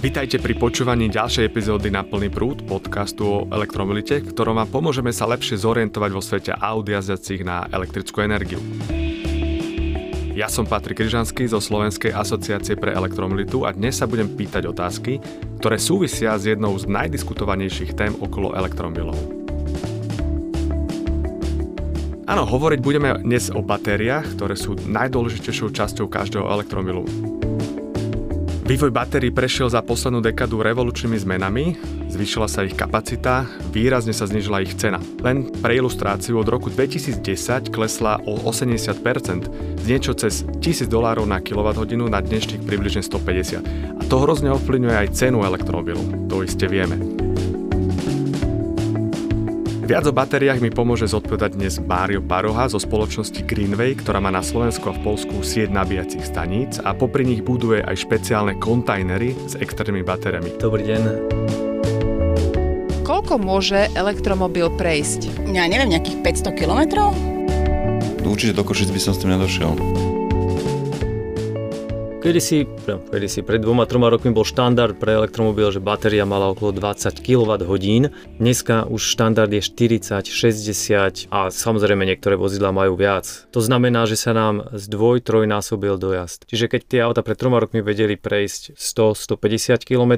Vítajte pri počúvaní ďalšej epizódy na plný prúd podcastu o elektromobilite, ktorom vám pomôžeme sa lepšie zorientovať vo svete aut jazdiacich na elektrickú energiu. Ja som Patrik Kryžanský zo Slovenskej asociácie pre elektromobilitu a dnes sa budem pýtať otázky, ktoré súvisia s jednou z najdiskutovanejších tém okolo elektromobilov. Áno, hovoriť budeme dnes o batériách, ktoré sú najdôležitejšou časťou každého elektromobilu. Vývoj batérií prešiel za poslednú dekadu revolučnými zmenami, zvýšila sa ich kapacita, výrazne sa znižila ich cena. Len pre ilustráciu od roku 2010 klesla o 80%, z niečo cez 1000 dolárov na kWh na dnešných približne 150. A to hrozne ovplyvňuje aj cenu elektromobilu, to iste vieme. Viac o batériách mi pomôže zodpovedať dnes Mário Paroha zo spoločnosti Greenway, ktorá má na Slovensku a v Polsku sieť nabíjacích staníc a popri nich buduje aj špeciálne kontajnery s externými batériami. Dobrý deň. Koľko môže elektromobil prejsť? Ja neviem, nejakých 500 kilometrov? Určite do Košic by som s tým nedošiel. Kedy si, no, kedy si pred dvoma, troma rokmi bol štandard pre elektromobil, že batéria mala okolo 20 kWh. Dneska už štandard je 40, 60 a samozrejme niektoré vozidlá majú viac. To znamená, že sa nám zdvoj, trojnásobil dojazd. Čiže keď tie auta pred troma rokmi vedeli prejsť 100, 150 km,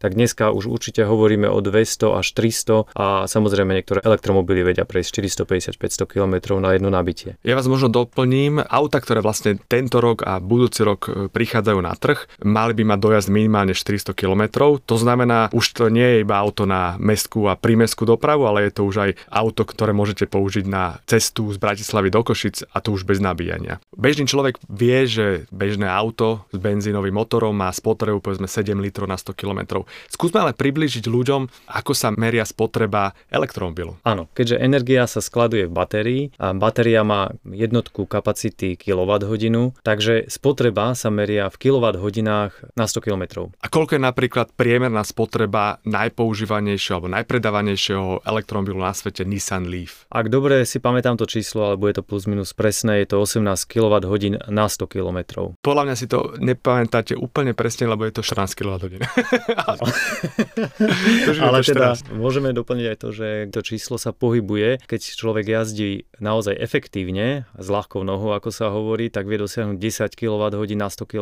tak dneska už určite hovoríme o 200 až 300 a samozrejme niektoré elektromobily vedia prejsť 450-500 km na jedno nabitie. Ja vás možno doplním, auta, ktoré vlastne tento rok a budúci rok e, prichádzajú na trh, mali by mať dojazd minimálne 400 km. To znamená, už to nie je iba auto na mestskú a prímestskú dopravu, ale je to už aj auto, ktoré môžete použiť na cestu z Bratislavy do Košic a to už bez nabíjania. Bežný človek vie, že bežné auto s benzínovým motorom má spotrebu povedzme 7 litrov na 100 km. Skúsme ale približiť ľuďom, ako sa meria spotreba elektromobilu. Áno, keďže energia sa skladuje v batérii a batéria má jednotku kapacity kWh, takže spotreba sa meria v kWh na 100 km. A koľko je napríklad priemerná spotreba najpoužívanejšieho alebo najpredávanejšieho elektromobilu na svete Nissan Leaf? Ak dobre si pamätám to číslo, alebo je to plus minus presné, je to 18 kWh na 100 km. Podľa mňa si to nepamätáte úplne presne, lebo je to 14 kWh. Ale teda môžeme doplniť aj to, že to číslo sa pohybuje, keď človek jazdí naozaj efektívne, s ľahkou nohou, ako sa hovorí, tak vie dosiahnuť 10 kWh na 100 km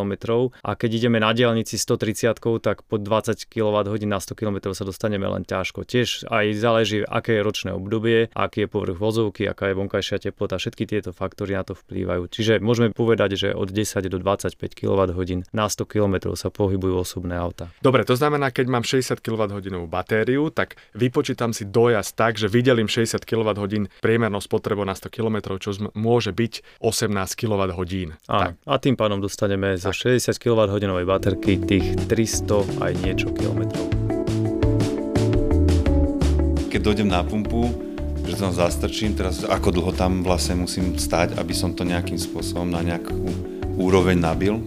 a keď ideme na diálnici 130, tak pod 20 kWh na 100 km sa dostaneme len ťažko. Tiež aj záleží, aké je ročné obdobie, aký je povrch vozovky, aká je vonkajšia teplota, všetky tieto faktory na to vplývajú. Čiže môžeme povedať, že od 10 do 25 kWh na 100 km sa pohybujú osobné auta. Dobre, to znamená, keď mám 60 kWh batériu, tak vypočítam si dojazd tak, že vydelím 60 kWh priemernou spotrebou na 100 km, čo môže byť 18 kWh. Áno. A tým pádom dostaneme zo 60 kWh baterky tých 300 aj niečo kilometrov. Keď dojdem na pumpu, že tam zastrčím, teraz ako dlho tam vlastne musím stať, aby som to nejakým spôsobom na nejakú úroveň nabil.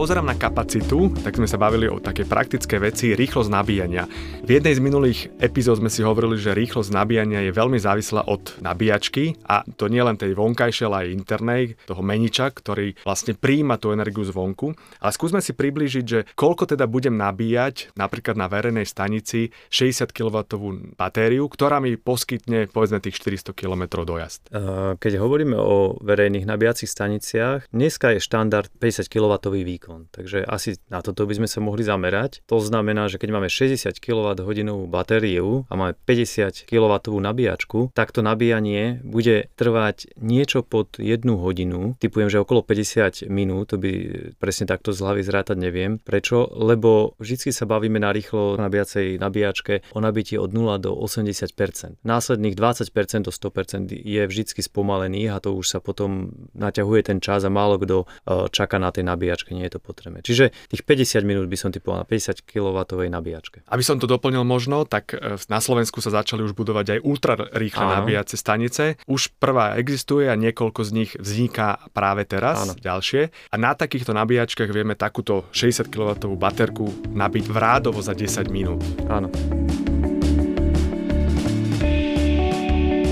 Pozerám na kapacitu, tak sme sa bavili o také praktické veci, rýchlosť nabíjania. V jednej z minulých epizód sme si hovorili, že rýchlosť nabíjania je veľmi závislá od nabíjačky a to nie len tej vonkajšej, ale aj internej, toho meniča, ktorý vlastne príjima tú energiu zvonku. Ale skúsme si priblížiť, že koľko teda budem nabíjať napríklad na verejnej stanici 60 kW batériu, ktorá mi poskytne povedzme tých 400 km dojazd. Keď hovoríme o verejných nabíjacích staniciach, dneska je štandard 50 kW výkon. Takže asi na toto by sme sa mohli zamerať. To znamená, že keď máme 60 kWh batériu a máme 50 kW nabíjačku, tak to nabíjanie bude trvať niečo pod 1 hodinu. Typujem, že okolo 50 minút, to by presne takto z hlavy zrátať neviem. Prečo? Lebo vždy sa bavíme na rýchlo nabíjacej nabíjačke o nabití od 0 do 80%. Následných 20% do 100% je vždy spomalených a to už sa potom naťahuje ten čas a málo kto čaká na tej nabíjačke, nie je to potrebné. Čiže tých 50 minút by som typoval na 50 kW nabíjačke. Aby som to doplnil možno, tak e, na Slovensku sa začali už budovať aj ultrarýchle Áno. nabíjace stanice. Už prvá existuje a niekoľko z nich vzniká práve teraz, Áno. ďalšie. A na takýchto nabíjačkách vieme takúto 60 kW baterku nabiť vrádovo za 10 minút. Áno.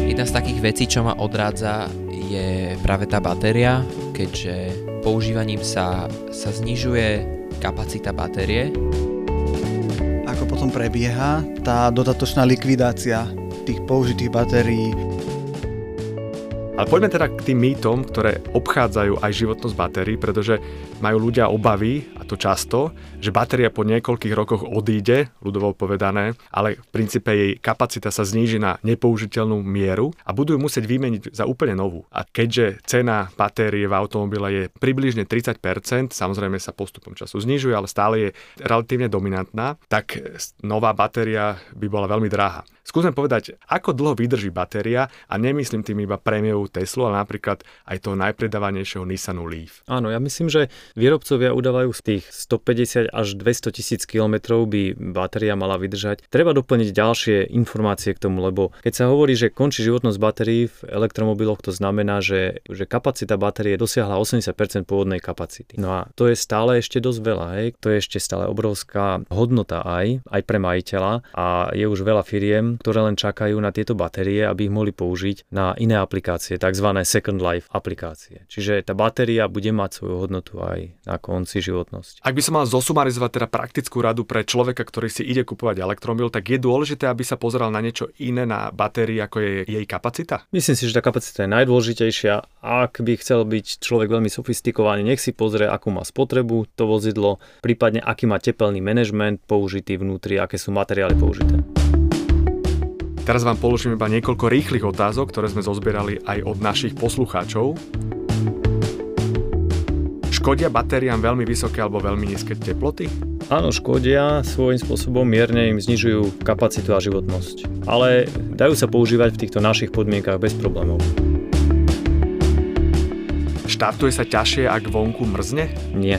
Jedna z takých vecí, čo ma odrádza, je práve tá batéria, keďže používaním sa, sa znižuje kapacita batérie. Ako potom prebieha tá dodatočná likvidácia tých použitých batérií. Ale poďme teda k tým mýtom, ktoré obchádzajú aj životnosť batérií, pretože majú ľudia obavy, to často, že batéria po niekoľkých rokoch odíde, ľudovo povedané, ale v princípe jej kapacita sa zníži na nepoužiteľnú mieru a budú ju musieť vymeniť za úplne novú. A keďže cena batérie v automobile je približne 30%, samozrejme sa postupom času znižuje, ale stále je relatívne dominantná, tak nová batéria by bola veľmi drahá. Skúsme povedať, ako dlho vydrží batéria a nemyslím tým iba prémiovú Teslu, ale napríklad aj toho najpredávanejšieho Nissanu Leaf. Áno, ja myslím, že výrobcovia udávajú z tých 150 až 200 tisíc kilometrov by batéria mala vydržať. Treba doplniť ďalšie informácie k tomu, lebo keď sa hovorí, že končí životnosť batérií v elektromobiloch, to znamená, že, že kapacita batérie dosiahla 80% pôvodnej kapacity. No a to je stále ešte dosť veľa, hej? to je ešte stále obrovská hodnota aj, aj pre majiteľa a je už veľa firiem, ktoré len čakajú na tieto batérie, aby ich mohli použiť na iné aplikácie, tzv. second life aplikácie. Čiže tá batéria bude mať svoju hodnotu aj na konci životnosti. Ak by som mal zosumarizovať teda praktickú radu pre človeka, ktorý si ide kupovať elektromobil, tak je dôležité, aby sa pozeral na niečo iné na batérii, ako je jej kapacita? Myslím si, že tá kapacita je najdôležitejšia. Ak by chcel byť človek veľmi sofistikovaný, nech si pozrie, akú má spotrebu to vozidlo, prípadne aký má tepelný manažment použitý vnútri, aké sú materiály použité. Teraz vám položím iba niekoľko rýchlych otázok, ktoré sme zozbierali aj od našich poslucháčov. Škodia batériám veľmi vysoké alebo veľmi nízke teploty? Áno, škodia svojím spôsobom mierne im znižujú kapacitu a životnosť. Ale dajú sa používať v týchto našich podmienkach bez problémov. Štartuje sa ťažšie, ak vonku mrzne? Nie.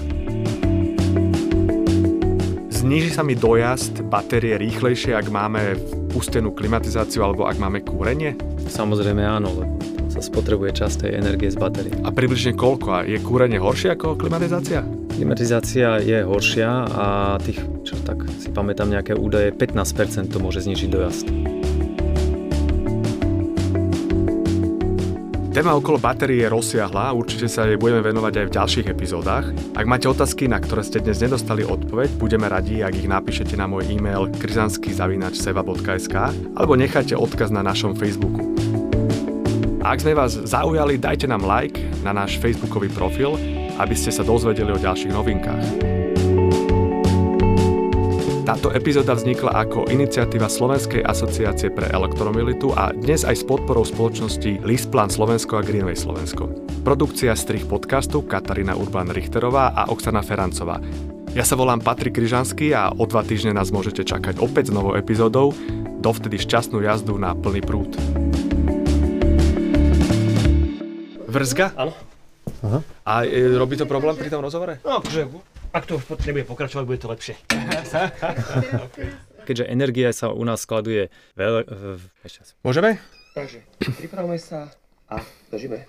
Zníži sa mi dojazd batérie rýchlejšie, ak máme pustenú klimatizáciu alebo ak máme kúrenie? Samozrejme áno, lebo sa spotrebuje časť tej energie z batérie. A približne koľko? A je kúrenie horšie ako klimatizácia? Klimatizácia je horšia a tých, čo tak si pamätám nejaké údaje, 15% to môže znižiť dojazd. Téma okolo batérie je rozsiahla, určite sa jej budeme venovať aj v ďalších epizódach. Ak máte otázky, na ktoré ste dnes nedostali odpoveď, budeme radi, ak ich napíšete na môj e-mail krizansky.seva.sk alebo necháte odkaz na našom Facebooku. Ak sme vás zaujali, dajte nám like na náš facebookový profil, aby ste sa dozvedeli o ďalších novinkách. Táto epizóda vznikla ako iniciatíva Slovenskej asociácie pre elektromobilitu a dnes aj s podporou spoločnosti Lisplan Slovensko a Greenway Slovensko. Produkcia strich podcastu Katarína Urban Richterová a Oksana Ferancová. Ja sa volám Patrik Kryžanský a o dva týždne nás môžete čakať opäť s novou epizódou. Dovtedy šťastnú jazdu na plný prúd. Vrzga? Áno. Aha. A e, robí to problém pri tom rozhovore? No, akože, ak to nebude pokračovať, bude to lepšie. Keďže energia sa u nás skladuje veľ... v- ešte raz. Môžeme? Takže, pripravme sa a držíme.